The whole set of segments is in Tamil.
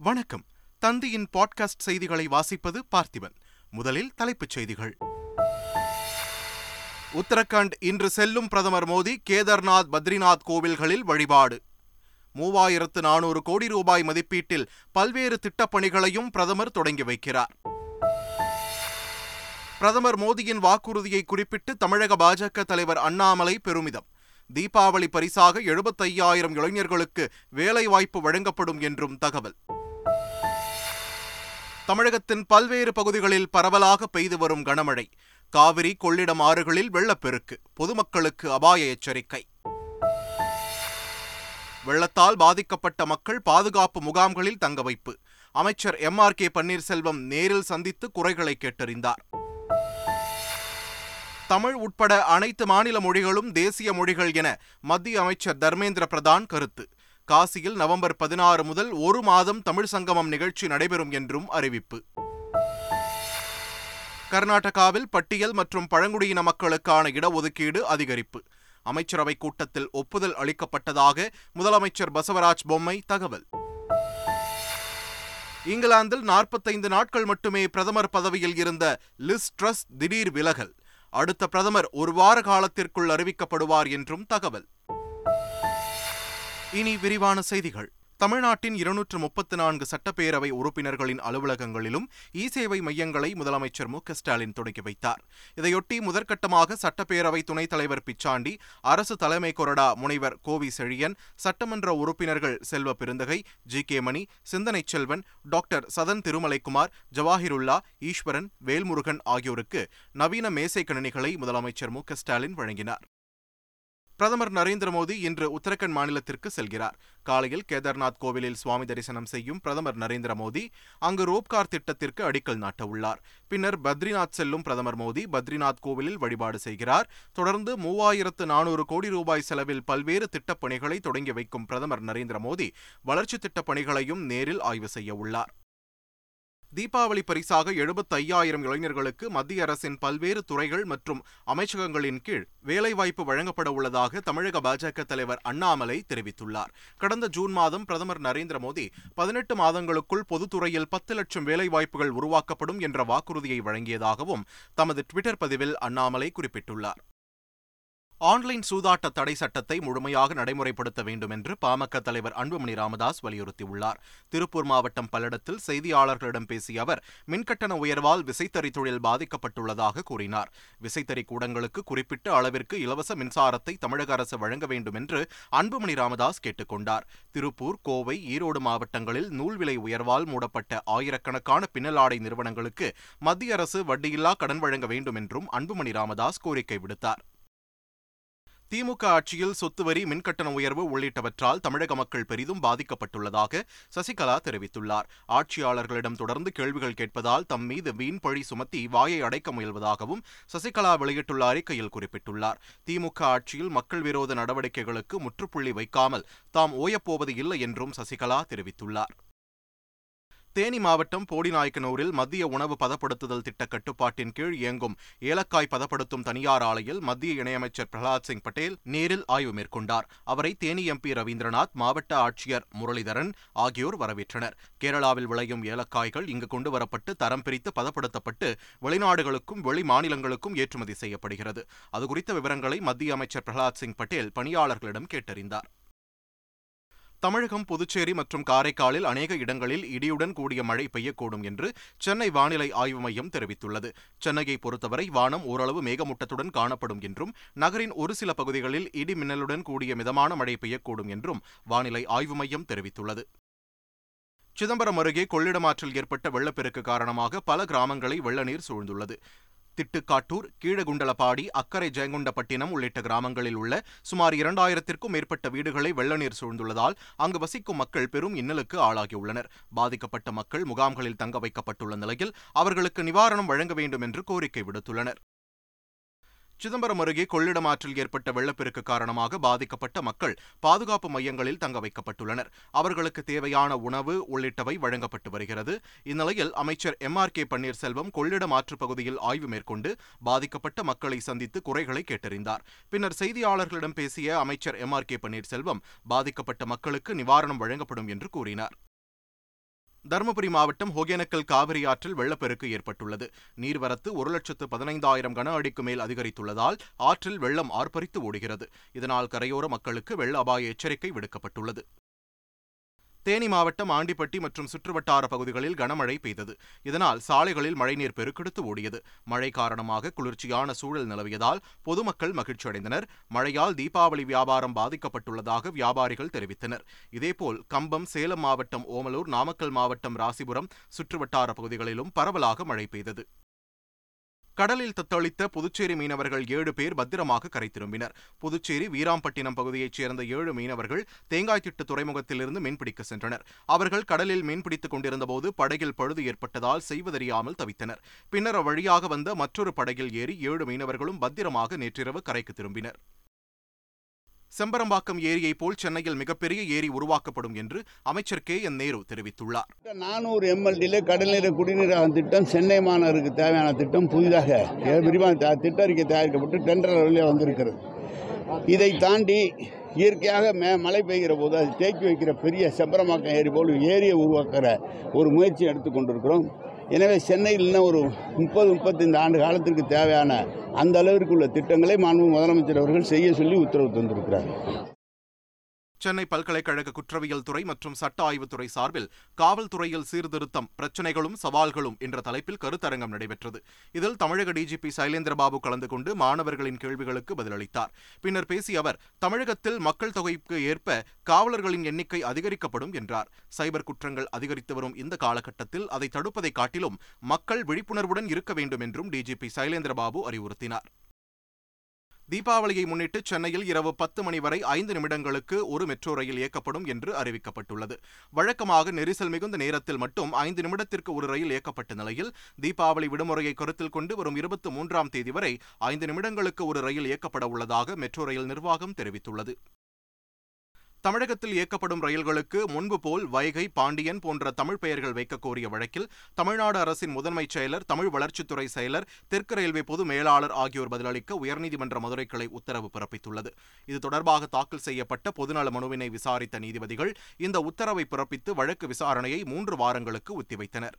வணக்கம். தந்தியின் பாட்காஸ்ட் செய்திகளை வாசிப்பது பார்த்திபன். முதலில் தலைப்புச் செய்திகள். உத்தரகண்ட் இன்று செல்லும் பிரதமர் மோடி கேதார்நாத் பத்ரிநாத் கோவில்களில் வழிபாடு. மூவாயிரத்து நானூறு கோடி ரூபாய் மதிப்பீட்டில் பல்வேறு திட்டப்பணிகளையும் பிரதமர் தொடங்கி வைக்கிறார். பிரதமர் மோடியின் வாக்குறுதியை குறிப்பிட்டு தமிழக பாஜக தலைவர் அண்ணாமலை பெருமிதம். தீபாவளி பரிசாக எழுபத்தையாயிரம் இளைஞர்களுக்கு வேலைவாய்ப்பு வழங்கப்படும் என்றும் தகவல். தமிழகத்தின் பல்வேறு பகுதிகளில் பரவலாக பெய்து வரும் கனமழை. காவிரி கொள்ளிடம் ஆறுகளில் வெள்ளப்பெருக்கு. பொதுமக்களுக்கு அபாய எச்சரிக்கை. வெள்ளத்தால் பாதிக்கப்பட்ட மக்கள் பாதுகாப்பு முகாம்களில் தங்க வைப்பு. அமைச்சர் எம். ஆர். கே. பன்னீர்செல்வம் நேரில் சந்தித்து குறைகளை கேட்டறிந்தார். தமிழ் உட்பட அனைத்து மாநில மொழிகளும் தேசிய மொழிகள் என மத்திய அமைச்சர் தர்மேந்திர பிரதான் கருத்து. காசியில் நவம்பர் பதினாறு முதல் ஒரு மாதம் தமிழ் சங்கமம் நிகழ்ச்சி நடைபெறும் என்றும் அறிவிப்பு. கர்நாடகாவில் பட்டியல் மற்றும் பழங்குடியின மக்களுக்கான இடஒதுக்கீடு அதிகரிப்பு. அமைச்சரவை கூட்டத்தில் ஒப்புதல் அளிக்கப்பட்டதாக முதலமைச்சர் பசவராஜ் பொம்மை தகவல். இங்கிலாந்தில் நாற்பத்தைந்து நாட்கள் மட்டுமே பிரதமர் பதவியில் இருந்த லிஸ் ட்ரஸ் திடீர் விலகல். அடுத்த பிரதமர் ஒரு வார காலத்திற்குள் அறிவிக்கப்படுவார் என்றும் தகவல். இனி விரிவான செய்திகள். தமிழ்நாட்டின் இருநூற்று முப்பத்தி நான்கு சட்டப்பேரவை உறுப்பினர்களின் அலுவலகங்களிலும் இ சேவை மையங்களை முதலமைச்சர் மு ஸ்டாலின் தொடங்கி வைத்தார். இதையொட்டி முதற்கட்டமாக சட்டப்பேரவை துணைத் தலைவர் பிச்சாண்டி அரசு தலைமை கொறடா முனைவர் கோவி செழியன் சட்டமன்ற உறுப்பினர்கள் Selva Perunthagai G K Mani Sinthanai Selvan doctor Sadhan Thirumalaikumar Jawahirullah Eswaran Velmurugan ஆகியோருக்கு நவீன மேசை கணினிகளை முதலமைச்சர் மு ஸ்டாலின் வழங்கினார். பிரதமர் நரேந்திர மோடி இன்று உத்தரகண்ட் மாநிலத்திற்கு செல்கிறார். காலையில் கேதார்நாத் கோவிலில் சுவாமி தரிசனம் செய்யும் பிரதமர் நரேந்திர மோடி அங்கு ரோப்கார் திட்டத்திற்கு அடிக்கல் நாட்ட உள்ளார் பின்னர் பத்ரிநாத் செல்லும் பிரதமர் மோடி பத்ரிநாத் கோவிலில் வழிபாடு செய்கிறார். தொடர்ந்து மூவாயிரத்து நானூறு கோடி ரூபாய் செலவில் பல்வேறு திட்டப்பணிகளை தொடங்கி வைக்கும் பிரதமர் நரேந்திர மோடி வளர்ச்சித் திட்டப் பணிகளையும் நேரில் ஆய்வு செய்ய உள்ளார் தீபாவளி பரிசாக எழுபத்தி ஐயாயிரம் இளைஞர்களுக்கு மத்திய அரசின் பல்வேறு துறைகள் மற்றும் அமைச்சகங்களின் கீழ் வேலைவாய்ப்பு வழங்கப்பட உள்ளதாக தமிழக பாஜக தலைவர் அண்ணாமலை தெரிவித்துள்ளார். கடந்த ஜூன் மாதம் பிரதமர் நரேந்திர மோடி பதினெட்டு மாதங்களுக்குள் பொதுத்துறையில் பத்து லட்சம் வேலைவாய்ப்புகள் உருவாக்கப்படும் என்ற வாக்குறுதியை வழங்கியதாகவும் தமது டுவிட்டர் பதிவில் அண்ணாமலை குறிப்பிட்டுள்ளார். ஆன்லைன் சூதாட்ட தடை சட்டத்தை முழுமையாக நடைமுறைப்படுத்த வேண்டும் என்று பாமக தலைவர் அன்புமணி ராமதாஸ் வலியுறுத்தியுள்ளார். திருப்பூர் மாவட்டம் பல்லடத்தில் செய்தியாளர்களிடம் பேசிய அவர் மின்கட்டண உயர்வால் விசைத்தறி தொழில் பாதிக்கப்பட்டுள்ளதாக கூறினார். விசைத்தறி கூடங்களுக்கு குறிப்பிட்ட அளவிற்கு இலவச மின்சாரத்தை தமிழக அரசு வழங்க வேண்டும் என்று அன்புமணி ராமதாஸ் கேட்டுக்கொண்டார். திருப்பூர் கோவை ஈரோடு மாவட்டங்களில் நூல் விலை உயர்வால் மூடப்பட்ட ஆயிரக்கணக்கான பின்னலாடை நிறுவனங்களுக்கு மத்திய அரசு வட்டியில்லா கடன் வழங்க வேண்டும் என்றும் அன்புமணி ராமதாஸ் கோரிக்கை விடுத்தார். திமுக ஆட்சியில் சொத்து வரி மின்கட்டண உயர்வு உள்ளிட்டவற்றால் தமிழக மக்கள் பெரிதும் பாதிக்கப்பட்டுள்ளதாக சசிகலா தெரிவித்துள்ளார். ஆட்சியாளர்களிடம் தொடர்ந்து கேள்விகள் கேட்பதால் தம் மீது வீண் பழி சுமத்தி வாயை அடைக்க முயல்வதாகவும் சசிகலா வெளியிட்டுள்ள அறிக்கையில் குறிப்பிட்டுள்ளார். திமுக ஆட்சியில் மக்கள் விரோத நடவடிக்கைகளுக்கு முற்றுப்புள்ளி வைக்காமல் தாம் ஓயப்போவது இல்லை என்றும் சசிகலா தெரிவித்துள்ளார். தேனி மாவட்டம் போடிநாயக்கனூரில் மத்திய உணவு பதப்படுத்துதல் திட்ட கட்டுப்பாட்டின் கீழ் இயங்கும் ஏலக்காய் பதப்படுத்தும் தனியார் ஆலையில் மத்திய இணையமைச்சர் பிரகலாத் சிங் பட்டேல் நேரில் ஆய்வு மேற்கொண்டார். அவரை தேனி எம்பி ரவீந்திரநாத் மாவட்ட ஆட்சியர் முரளிதரன் ஆகியோர் வரவேற்றனர். கேரளாவில் விளையும் ஏலக்காய்கள் இங்கு கொண்டுவரப்பட்டு தரம் பிரித்து பதப்படுத்தப்பட்டு வெளிநாடுகளுக்கும் வெளி மாநிலங்களுக்கும் ஏற்றுமதி செய்யப்படுகிறது. அதுகுறித்த விவரங்களை மத்திய அமைச்சர் பிரகலாத் சிங் பட்டேல் பணியாளர்களிடம் கேட்டறிந்தார். தமிழகம் புதுச்சேரி மற்றும் காரைக்காலில் அநேக இடங்களில் இடியுடன் கூடிய மழை பெய்யக்கூடும் என்று சென்னை வானிலை ஆய்வு மையம் தெரிவித்துள்ளது. சென்னையை பொறுத்தவரை வானம் ஓரளவு மேகமூட்டத்துடன் காணப்படும் என்றும் நகரின் ஒரு சில பகுதிகளில் இடி மின்னலுடன் கூடிய மிதமான மழை பெய்யக்கூடும் என்றும் வானிலை ஆய்வு மையம் தெரிவித்துள்ளது. சிதம்பரம் அருகே கொள்ளிடம் ஆற்றில் ஏற்பட்ட வெள்ளப்பெருக்கு காரணமாக பல கிராமங்களை வெள்ள நீர் சூழ்ந்துள்ளது. திட்டுக்காட்டூர் கீழகுண்டலப்பாடி அக்கரை ஜெயங்கொண்டப்பட்டினம் உள்ளிட்ட கிராமங்களில் உள்ள சுமார் இரண்டாயிரத்திற்கும் மேற்பட்ட வீடுகளை வெள்ள நீர் சூழ்ந்துள்ளதால் அங்கு வசிக்கும் மக்கள் பெரும் இன்னலுக்கு ஆளாகியுள்ளனர். பாதிக்கப்பட்ட மக்கள் முகாம்களில் தங்க வைக்கப்பட்டுள்ள நிலையில் அவர்களுக்கு நிவாரணம் வழங்க வேண்டும் என்று கோரிக்கை விடுத்துள்ளனர். சிதம்பரம் அருகே கொள்ளிடம் ஆற்றில் ஏற்பட்ட வெள்ளப்பெருக்கு காரணமாக பாதிக்கப்பட்ட மக்கள் பாதுகாப்பு மையங்களில் தங்க வைக்கப்பட்டுள்ளனர். அவர்களுக்கு தேவையான உணவு உள்ளிட்டவை வழங்கப்பட்டு வருகிறது. இந்நிலையில் அமைச்சர் M R K Panneerselvam Kollidam ஆற்றுப் பகுதியில் ஆய்வு மேற்கொண்டு பாதிக்கப்பட்ட மக்களை சந்தித்து குறைகளை கேட்டறிந்தார். பின்னர் செய்தியாளர்களிடம் பேசிய அமைச்சர் எம் ஆர் கே பன்னீர்செல்வம் பாதிக்கப்பட்ட மக்களுக்கு நிவாரணம் வழங்கப்படும் என்று கூறினார். தருமபுரி மாவட்டம் ஒகேனக்கல் காவிரி ஆற்றில் வெள்ளப்பெருக்கு ஏற்பட்டுள்ளது. நீர்வரத்து ஒரு லட்சத்து பதினைந்தாயிரம் கன அடிக்கு மேல் அதிகரித்துள்ளதால் ஆற்றில் வெள்ளம் ஆர்ப்பரித்து ஓடுகிறது. இதனால் கரையோர மக்களுக்கு வெள்ள அபாய எச்சரிக்கை விடுக்கப்பட்டுள்ளது. தேனி மாவட்டம் ஆண்டிப்பட்டி மற்றும் சுற்றுவட்டார பகுதிகளில் கனமழை பெய்தது. இதனால் சாலைகளில் மழைநீர் பெருக்கெடுத்து ஓடியது. மழை காரணமாக குளிர்ச்சியான சூழல் நிலவியதால் பொதுமக்கள் மகிழ்ச்சியடைந்தனர். மழையால் தீபாவளி வியாபாரம் பாதிக்கப்பட்டுள்ளதாக வியாபாரிகள் தெரிவித்தனர். இதேபோல் கம்பம் சேலம் மாவட்டம் ஓமலூர் நாமக்கல் மாவட்டம் ராசிபுரம் சுற்றுவட்டார பகுதிகளிலும் பரவலாக மழை பெய்தது. கடலில் தத்தளித்த புதுச்சேரி மீனவர்கள் ஏழு பேர் பத்திரமாக கரை திரும்பினர். புதுச்சேரி வீராம்பட்டினம் பகுதியைச் சேர்ந்த ஏழு மீனவர்கள் தேங்காய்த்திட்டு துறைமுகத்திலிருந்து மீன்பிடிக்க சென்றனர். அவர்கள் கடலில் மீன்பிடித்துக் கொண்டிருந்தபோது படகில் பழுது ஏற்பட்டதால் செய்வதறியாமல் தவித்தனர். பின்னர் அவ்வழியாக வந்த மற்றொரு படகில் ஏறி ஏழு மீனவர்களும் பத்திரமாக நேற்றிரவு கரைக்கு திரும்பினர். செம்பரம்பாக்கம் ஏரியை போல் சென்னையில் மிகப்பெரிய ஏரி உருவாக்கப்படும் என்று அமைச்சர் கே என் நேரு தெரிவித்துள்ளார். நானூறு எம்எல்டியில் கடல்நீர் குடிநீர் திட்டம் சென்னை மாநகருக்கு தேவையான திட்டம் புதிதாக விரிவான திட்ட அறிக்கை தயாரிக்கப்பட்டு டெண்டர் வழியே வந்திருக்கிறது. இதை தாண்டி இயற்கையாக மே மழை பெய்கிற போது அது தேக்கி வைக்கிற பெரிய செம்பரமாக்கம் ஏரி போல் ஏரியை உருவாக்குற ஒரு முயற்சி எடுத்துக்கொண்டிருக்கிறோம் எனவே சென்னையில் இன்னும் ஒரு முப்பது முப்பத்தைந்து ஆண்டு காலத்திற்கு தேவையான அந்த அளவிற்கு உள்ள திட்டங்களை மாண்பு முதலமைச்சர் அவர்கள் செய்ய சொல்லி உத்தரவு தந்திருக்கிறார். சென்னை பல்கலைக்கழக குற்றவியல் துறை மற்றும் சட்ட ஆய்வுத்துறை சார்பில் காவல்துறையில் சீர்திருத்தம் பிரச்சினைகளும் சவால்களும் என்ற தலைப்பில் கருத்தரங்கம் நடைபெற்றது. இதில் தமிழக டிஜிபி சைலேந்திரபாபு கலந்து கொண்டு மாணவர்களின் கேள்விகளுக்கு பதிலளித்தார். பின்னர் பேசிய அவர் தமிழகத்தில் மக்கள் தொகைக்கு ஏற்ப காவலர்களின் எண்ணிக்கை அதிகரிக்கப்படும் என்றார். சைபர் குற்றங்கள் அதிகரித்து வரும் இந்த காலகட்டத்தில் அதை தடுப்பதை காட்டிலும் மக்கள் விழிப்புணர்வுடன் இருக்க வேண்டும் என்றும் டிஜிபி சைலேந்திரபாபு அறிவுறுத்தினார். தீபாவளியை முன்னிட்டு சென்னையில் இரவு பத்து மணி வரை ஐந்து நிமிடங்களுக்கு ஒரு மெட்ரோ ரயில் இயக்கப்படும் என்று அறிவிக்கப்பட்டுள்ளது. வழக்கமாக நெரிசல் மிகுந்த நேரத்தில் மட்டும் ஐந்து நிமிடத்திற்கு ஒரு ரயில் இயக்கப்பட்ட நிலையில் தீபாவளி விடுமுறையை கருத்தில் கொண்டு வரும் இருபத்தி மூன்றாம் தேதி வரை ஐந்து நிமிடங்களுக்கு ஒரு ரயில் இயக்கப்பட உள்ளதாக மெட்ரோ ரயில் நிர்வாகம் தெரிவித்துள்ளது. தமிழகத்தில் இயக்கப்படும் ரயில்களுக்கு முன்பு போல் வைகை பாண்டியன் போன்ற தமிழ் பெயர்கள் வைக்க கோரிய வழக்கில் தமிழ்நாடு அரசின் முதன்மைச் செயலர் தமிழ் வளர்ச்சித்துறை செயலர் தெற்கு ரயில்வே பொது மேலாளர் ஆகியோர் பதிலளிக்க உயர்நீதிமன்ற மதுரை கிளை உத்தரவு பிறப்பித்துள்ளது. இது தொடர்பாக தாக்கல் செய்யப்பட்ட பொதுநல மனுவினை விசாரித்த நீதிபதிகள் இந்த உத்தரவை பிறப்பித்து வழக்கு விசாரணையை மூன்று வாரங்களுக்கு ஒத்திவைத்தனர்.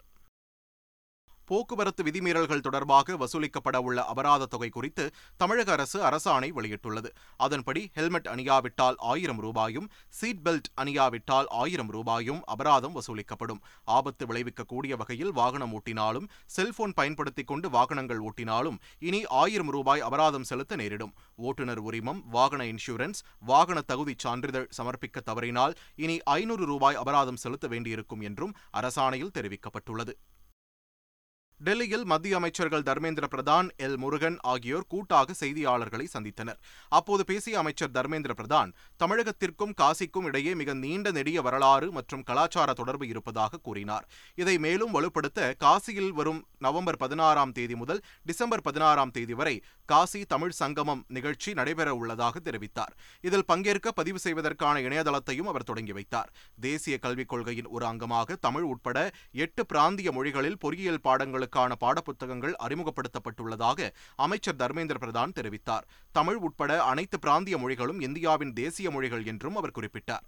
போக்குவரத்து விதிமீறல்கள் தொடர்பாக வசூலிக்கப்பட உள்ள அபராத தொகை குறித்து தமிழக அரசு அரசாணை வெளியிட்டுள்ளது. அதன்படி ஹெல்மெட் அணியாவிட்டால் ஆயிரம் ரூபாயும் சீட் பெல்ட் அணியாவிட்டால் ஆயிரம் ரூபாயும் அபராதம் வசூலிக்கப்படும். ஆபத்து விளைவிக்கக்கூடிய வகையில் வாகனம் ஓட்டினாலும் செல்போன் பயன்படுத்திக் கொண்டு வாகனங்கள் ஓட்டினாலும் இனி ஆயிரம் ரூபாய் அபராதம் செலுத்த நேரிடும். ஓட்டுநர் உரிமம் வாகன இன்சூரன்ஸ் வாகன தகுதி சான்றிதழ் சமர்ப்பிக்க தவறினால் இனி ஐநூறு ரூபாய் அபராதம் செலுத்த வேண்டியிருக்கும் என்றும் அரசாணையில் தெரிவிக்கப்பட்டுள்ளது. டெல்லியில் மத்திய அமைச்சர்கள் தர்மேந்திர பிரதான் எல். முருகன் ஆகியோர் கூட்டாக செய்தியாளர்களை சந்தித்தனர். அப்போது பேசிய அமைச்சர் தர்மேந்திர பிரதான் தமிழகத்திற்கும் காசிக்கும் இடையே மிக நீண்ட நெடிய வரலாறு மற்றும் கலாச்சார தொடர்பு இருப்பதாக கூறினார். இதை மேலும் வலுப்படுத்த காசியில் வரும் நவம்பர் பதினாறாம் தேதி முதல் டிசம்பர் பதினாறாம் தேதி வரை காசி தமிழ் சங்கமம் நிகழ்ச்சி நடைபெற உள்ளதாக தெரிவித்தார். இதில் பங்கேற்க பதிவு செய்வதற்கான இணையதளத்தையும் அவர் தொடங்கி வைத்தார். தேசிய கல்விக் கொள்கையின் ஒரு அங்கமாக தமிழ் உட்பட எட்டு பிராந்திய மொழிகளில் பொறியியல் பாடங்களுக்கு மாணவர்களுக்கான பாடப்புத்தகங்கள் அறிமுகப்படுத்தப்பட்டுள்ளதாக அமைச்சர் தர்மேந்திர பிரதான் தெரிவித்தார். தமிழ் உட்பட அனைத்து பிராந்திய மொழிகளும் இந்தியாவின் தேசிய மொழிகள் என்றும் அவர் குறிப்பிட்டார்.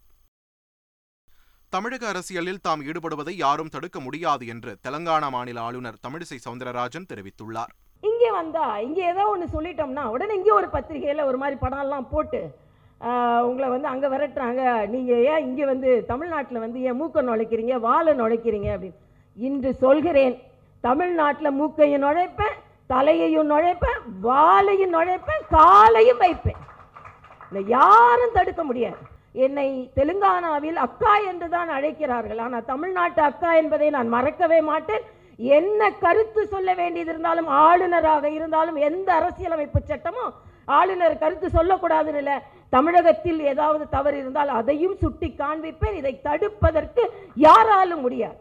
தமிழக அரசியலில் தாம் ஈடுபடுவதை யாரும் தடுக்க முடியாது என்று தெலங்கானா மாநில ஆளுநர் தமிழிசை சவுந்தரராஜன் தெரிவித்துள்ளார். இங்கே வந்தா இங்கே ஏதோ ஒன்று சொல்லிட்டோம்னா உடனே இங்கே ஒரு பத்திரிகையில் ஒரு மாதிரி படம்லாம் போட்டு உங்களை வந்து அங்கே விரட்டுறாங்க. நீங்கள் ஏன் இங்கே வந்து தமிழ்நாட்டில் வந்து ஏன் மூக்க நுழைக்கிறீங்க வாழை நுழைக்கிறீங்க அப்படின்னு இன்று சொல்கிறேன். தமிழ்நாட்டில் மூக்கையும் நுழைப்பேன் தலையையும் நுழைப்பேன் வாலையும் நுழைப்பேன் காலையும் வைப்பேன். இல்லை யாரும் தடுக்க முடியாது. என்னை தெலுங்கானாவில் அக்கா என்று தான் அழைக்கிறார்கள். ஆனால் தமிழ்நாட்டு அக்கா என்பதை நான் மறக்கவே மாட்டேன். என்ன கருத்து சொல்ல வேண்டியது இருந்தாலும் ஆளுநராக இருந்தாலும் எந்த அரசியலமைப்பு சட்டமோ ஆளுநர் கருத்து சொல்லக்கூடாதுன்னு இல்லை. தமிழகத்தில் ஏதாவது தவறு இருந்தால் அதையும் சுட்டி காண்பிப்பேன். இதை தடுப்பதற்கு யாராலும் முடியாது.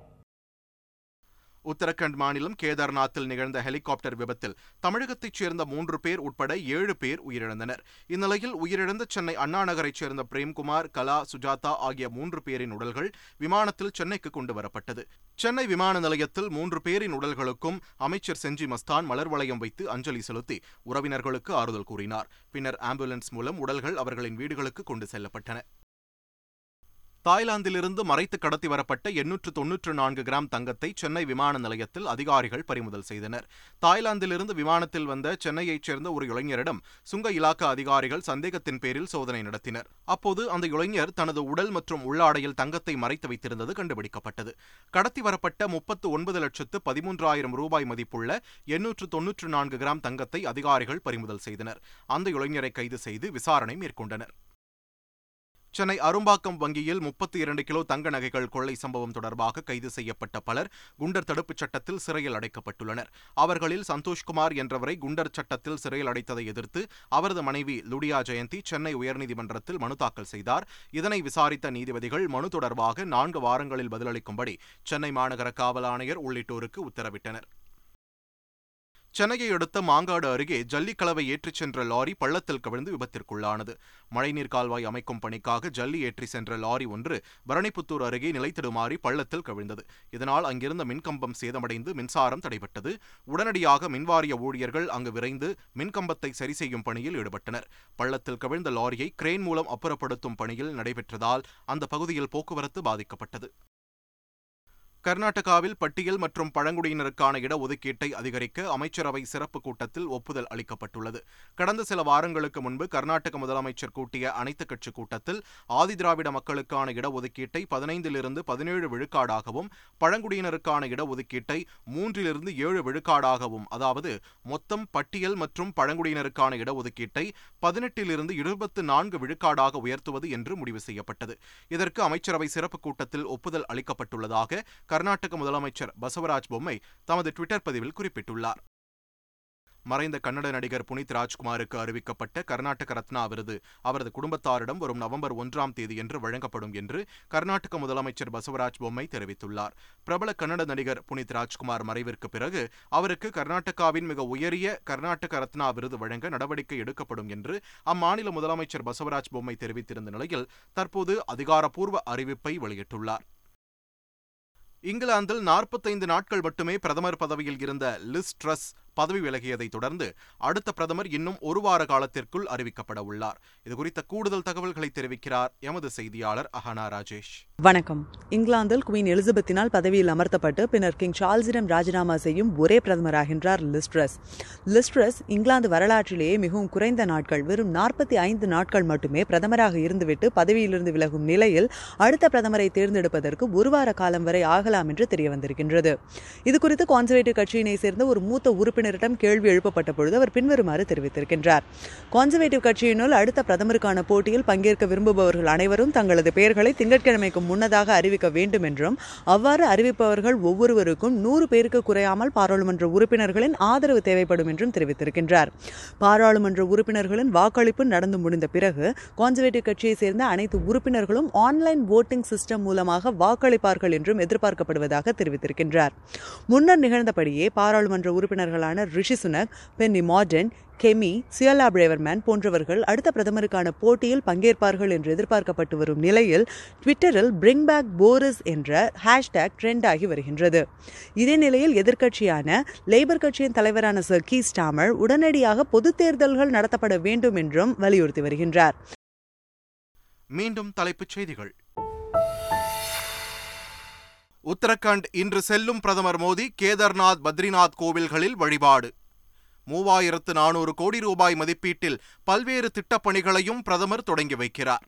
உத்தரகண்ட் மாநிலம் கேதார்நாத்தில் நிகழ்ந்த ஹெலிகாப்டர் விபத்தில் தமிழகத்தைச் சேர்ந்த மூன்று பேர் உட்பட ஏழு பேர் உயிரிழந்தனர். இந்நிலையில் உயிரிழந்த சென்னை அண்ணா நகரைச் சேர்ந்த பிரேம்குமார் கலா சுஜாதா ஆகிய மூன்று பேரின் உடல்கள் விமானத்தில் சென்னைக்கு கொண்டு வரப்பட்டது. சென்னை விமான நிலையத்தில் மூன்று பேரின் உடல்களுக்கும் அமைச்சர் செஞ்சி மஸ்தான் மலர் வளையம் வைத்து அஞ்சலி செலுத்தி உறவினர்களுக்கு ஆறுதல் கூறினார். பின்னர் ஆம்புலன்ஸ் மூலம் உடல்கள் அவர்களின் வீடுகளுக்கு கொண்டு செல்லப்பட்டன. தாய்லாந்திலிருந்து மறைத்து கடத்தி வரப்பட்ட எண்ணூற்று தொன்னூற்று நான்கு கிராம் தங்கத்தை சென்னை விமான நிலையத்தில் அதிகாரிகள் பறிமுதல் செய்தனர். தாய்லாந்திலிருந்து விமானத்தில் வந்த சென்னையைச் சேர்ந்த ஒரு இளைஞரிடம் சுங்க இலாக்கா அதிகாரிகள் சந்தேகத்தின் பேரில் சோதனை நடத்தினர். அப்போது அந்த இளைஞர் தனது உடல் மற்றும் உள்ளாடையில் தங்கத்தை மறைத்து வைத்திருந்தது கண்டுபிடிக்கப்பட்டது. கடத்தி வரப்பட்ட முப்பத்து ஒன்பது லட்சத்து பதிமூன்றாயிரம் ரூபாய் மதிப்புள்ள எண்ணூற்று தொன்னூற்று நான்கு கிராம் தங்கத்தை அதிகாரிகள் பறிமுதல் செய்தனர். அந்த இளைஞரை கைது செய்து விசாரணை மேற்கொண்டனர். சென்னை அரும்பாக்கம் வங்கியில் முப்பத்தி இரண்டு கிலோ தங்க நகைகள் கொள்ளை சம்பவம் தொடர்பாக கைது செய்யப்பட்ட பலர் குண்டர் தடுப்புச் சட்டத்தில் சிறையில் அடைக்கப்பட்டுள்ளனர். அவர்களில் சந்தோஷ்குமார் என்றவரை குண்டர் சட்டத்தில் சிறையில் அடைத்ததை எதிர்த்து அவரது மனைவி லுடியா ஜெயந்தி சென்னை உயர்நீதிமன்றத்தில் மனு தாக்கல் செய்தார். இதனை விசாரித்த நீதிபதிகள் மனு தொடர்பாக நான்கு வாரங்களில் பதிலளிக்கும்படி சென்னை மாநகர காவல் ஆணையர் உள்ளிட்டோருக்கு உத்தரவிட்டனர். சென்னையை அடுத்த மாங்காடு அருகே ஜல்லிக்கலவை ஏற்றிச் சென்ற லாரி பள்ளத்தில் கவிழ்ந்து விபத்திற்குள்ளானது. மழைநீர் கால்வாய் அமைக்கும் பணிக்காக ஜல்லி ஏற்றி சென்ற லாரி ஒன்று பரணிப்புத்தூர் அருகே நிலைத்திடுமாறி பள்ளத்தில் கவிழ்ந்தது. இதனால் அங்கிருந்த மின்கம்பம் சேதமடைந்து மின்சாரம் தடைபட்டது. உடனடியாக மின்வாரிய ஊழியர்கள் அங்கு விரைந்து மின்கம்பத்தை சரி செய்யும் பணியில் ஈடுபட்டனர். பள்ளத்தில் கவிழ்ந்த லாரியை கிரேன் மூலம் அப்புறப்படுத்தும் பணியில் நடைபெற்றதால் அந்த பகுதியில் போக்குவரத்து பாதிக்கப்பட்டது. கர்நாடகாவில் பட்டியல் மற்றும் பழங்குடியினருக்கான இடஒதுக்கீட்டை அதிகரிக்க அமைச்சரவை சிறப்பு கூட்டத்தில் ஒப்புதல் அளிக்கப்பட்டுள்ளது. கடந்த சில வாரங்களுக்கு முன்பு கர்நாடக முதலமைச்சர் கூட்டிய அனைத்துக் கட்சி கூட்டத்தில் ஆதிதிராவிட மக்களுக்கான இடஒதுக்கீட்டை பதினைந்திலிருந்து பதினேழு விழுக்காடாகவும் பழங்குடியினருக்கான இடஒதுக்கீட்டை மூன்றிலிருந்து ஏழு விழுக்காடாகவும் அதாவது மொத்தம் பட்டியல் மற்றும் பழங்குடியினருக்கான இடஒதுக்கீட்டை பதினெட்டிலிருந்து இருபத்து நான்கு விழுக்காடாக உயர்த்துவது என்று முடிவு செய்யப்பட்டது. இதற்கு அமைச்சரவை சிறப்பு கூட்டத்தில் ஒப்புதல் அளிக்கப்பட்டுள்ளதாக கர்நாடக முதலமைச்சர் பசவராஜ் பொம்மை தமது ட்விட்டர் பதிவில் குறிப்பிட்டுள்ளார். மறைந்த கன்னட நடிகர் புனித் ராஜ்குமாருக்கு அறிவிக்கப்பட்ட கர்நாடக ரத்னா விருது அவரது குடும்பத்தாரிடம் வரும் நவம்பர் ஒன்றாம் தேதியன்று வழங்கப்படும் என்று கர்நாடக முதலமைச்சர் பசவராஜ் பொம்மை தெரிவித்துள்ளார். பிரபல கன்னட நடிகர் புனித் ராஜ்குமார் மறைவிற்கு பிறகு அவருக்கு கர்நாடகாவின் மிக உயரிய கர்நாடக ரத்னா விருது வழங்க நடவடிக்கை எடுக்கப்படும் என்று அம்மாநில முதலமைச்சர் பசவராஜ் பொம்மை தெரிவித்திருந்த நிலையில் தற்போது அதிகாரப்பூர்வ அறிவிப்பை வெளியிட்டுள்ளார். இங்கிலாந்தில் நாற்பத்தைந்து நாட்கள் மட்டுமே பிரதமர் பதவியில் இருந்த லிஸ் ட்ரஸ் பதவி விலகியதை தொடர்ந்து அடுத்த பிரதமர் இன்னும் ஒரு வார காலத்திற்குள் அறிவிக்கப்பட உள்ளார். இதுகுறித்த கூடுதல் தகவல்களை தெரிவிக்கிறார் எமது செய்தியாளர் அஹனா ராஜேஷ். வணக்கம். இங்கிலாந்தில் குவீன் எலிசபெத்தினால் பதவியில் அமர்த்தப்பட்டு பின்னர் கிங் சார்ல்ஸிடம் ராஜினாமா செய்யும் ஒரே பிரதமராகின்றார் லிஸ்ட்ரஸ். லிஸ்ட்ரஸ் இங்கிலாந்து வரலாற்றிலேயே மிகவும் குறைந்த நாட்கள் வெறும் நாற்பத்தி ஐந்து நாட்கள் மட்டுமே பிரதமராக இருந்துவிட்டு பதவியிலிருந்து விலகும் நிலையில் அடுத்த பிரதமரை தேர்ந்தெடுப்பதற்கு ஒரு வார காலம் வரை ஆகலாம் என்று தெரிய வந்திருக்கின்றது இதுகுறித்து கான்சர்வேட்டிவ் கட்சியினை சேர்ந்த ஒரு மூத்த உறுப்பினர் உறுப்பினரிடம் கேள்வி எழுப்பப்பட்ட பொழுது அவர் பின்வருமாறு தெரிவித்திருக்கின்றார். கான்சர்வேட்டிவ் கட்சியினுள் அடுத்த பிரதமருக்கான போட்டியில் பங்கேற்க விரும்புபவர்கள் அனைவரும் தங்களது பெயர்களை திங்கட்கிழமைக்கு முன்னதாக அறிவிக்க வேண்டும் என்றும் அவ்வாறு அறிவிப்பவர்கள் ஒவ்வொருவருக்கும் நூறு பேருக்கு குறையாமல் பாராளுமன்ற உறுப்பினர்களின் ஆதரவு தேவைப்படும் என்றும் தெரிவித்திருக்கின்றார். பாராளுமன்ற உறுப்பினர்களின் வாக்களிப்பு நடந்து முடிந்த பிறகு கான்சர்வேட்டிவ் கட்சியை சேர்ந்த அனைத்து உறுப்பினர்களும் ஆன்லைன் ஓட்டிங் சிஸ்டம் மூலமாக வாக்களிப்பார்கள் என்றும் எதிர்பார்க்கப்படுவதாக தெரிவித்திருக்கின்றார். முன்னர் நிகழ்ந்தபடியே பாராளுமன்ற உறுப்பினர்களான Rishi Sunak Penny Mordaunt Kemi Suella Braverman போன்றவர்கள் அடுத்த பிரதமருக்கான போட்டியில் பங்கேற்பார்கள் என்று எதிர்பார்க்கப்பட்டு வரும் நிலையில் ட்விட்டரில் பிரிங் பேக் போரிஸ் என்ற ஹேஷ்டேக் ட்ரெண்ட் ஆகி வருகின்றது. இதே நிலையில் எதிர்க்கட்சியான லேபர் கட்சியின் தலைவரான சர் கி ஸ்டாமர் உடனடியாக பொது தேர்தல்கள் நடத்தப்பட வேண்டும் என்றும் வலியுறுத்தி வருகின்றார். மீண்டும் தலைப்புச் செய்திகள். உத்தரகண்ட் இன்று செல்லும் பிரதமர் மோடி கேதார்நாத் பத்ரிநாத் கோவில்களில் வழிபாடு. மூவாயிரத்து நானூறு கோடி ரூபாய் மதிப்பீட்டில் பல்வேறு திட்டப்பணிகளையும் பிரதமர் தொடங்கி வைக்கிறார்.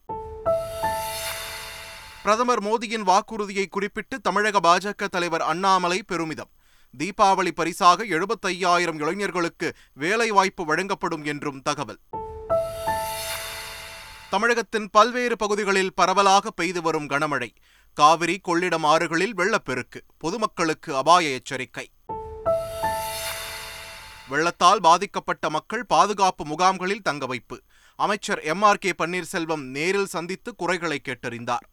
பிரதமர் மோடியின் வாக்குறுதியை குறிப்பிட்டு தமிழக பாஜக தலைவர் அண்ணாமலை பெருமிதம். தீபாவளி பரிசாக எழுபத்தையாயிரம் இளைஞர்களுக்கு வேலைவாய்ப்பு வழங்கப்படும் என்றும் தகவல். தமிழகத்தின் பல்வேறு பகுதிகளில் பரவலாக பெய்து வரும் கனமழை. காவிரி கொள்ளிடம் ஆறுகளில் வெள்ளப்பெருக்கு பொதுமக்களுக்கு அபாய எச்சரிக்கை. வெள்ளத்தால் பாதிக்கப்பட்ட மக்கள் பாதுகாப்பு முகாம்களில் தங்க வைப்பு. அமைச்சர் எம் ஆர் கே பன்னீர்செல்வம் நேரில் சந்தித்து குறைகளை கேட்டறிந்தார்.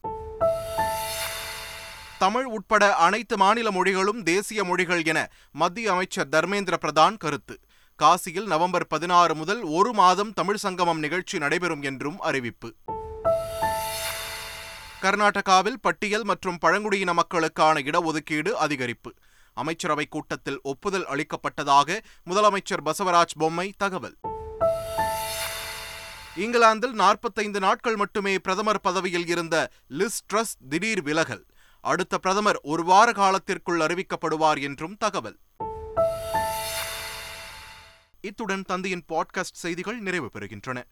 தமிழ் உட்பட அனைத்து மாநில மொழிகளும் தேசிய மொழிகள் என மத்திய அமைச்சர் தர்மேந்திர பிரதான் கருத்து. காசியில் நவம்பர் பதினாறு முதல் ஒரு மாதம் தமிழ் சங்கமம் நிகழ்ச்சி நடைபெறும் என்றும் அறிவிப்பு. கர்நாடகாவில் பட்டியல் மற்றும் பழங்குடியின மக்களுக்கான இடஒதுக்கீடு அதிகரிப்பு. அமைச்சரவை கூட்டத்தில் ஒப்புதல் அளிக்கப்பட்டதாக முதலமைச்சர் பசவராஜ் பொம்மை தகவல். இங்கிலாந்தில் நாற்பத்தைந்து நாட்கள் மட்டுமே பிரதமர் பதவியில் இருந்த லிஸ் ட்ரஸ் திடீர் விலகல். அடுத்த பிரதமர் ஒரு வார காலத்திற்குள் அறிவிக்கப்படுவார் என்றும் தகவல். இத்துடன் தந்தையின் பாட்காஸ்ட் செய்திகள் நிறைவு பெறுகின்றன.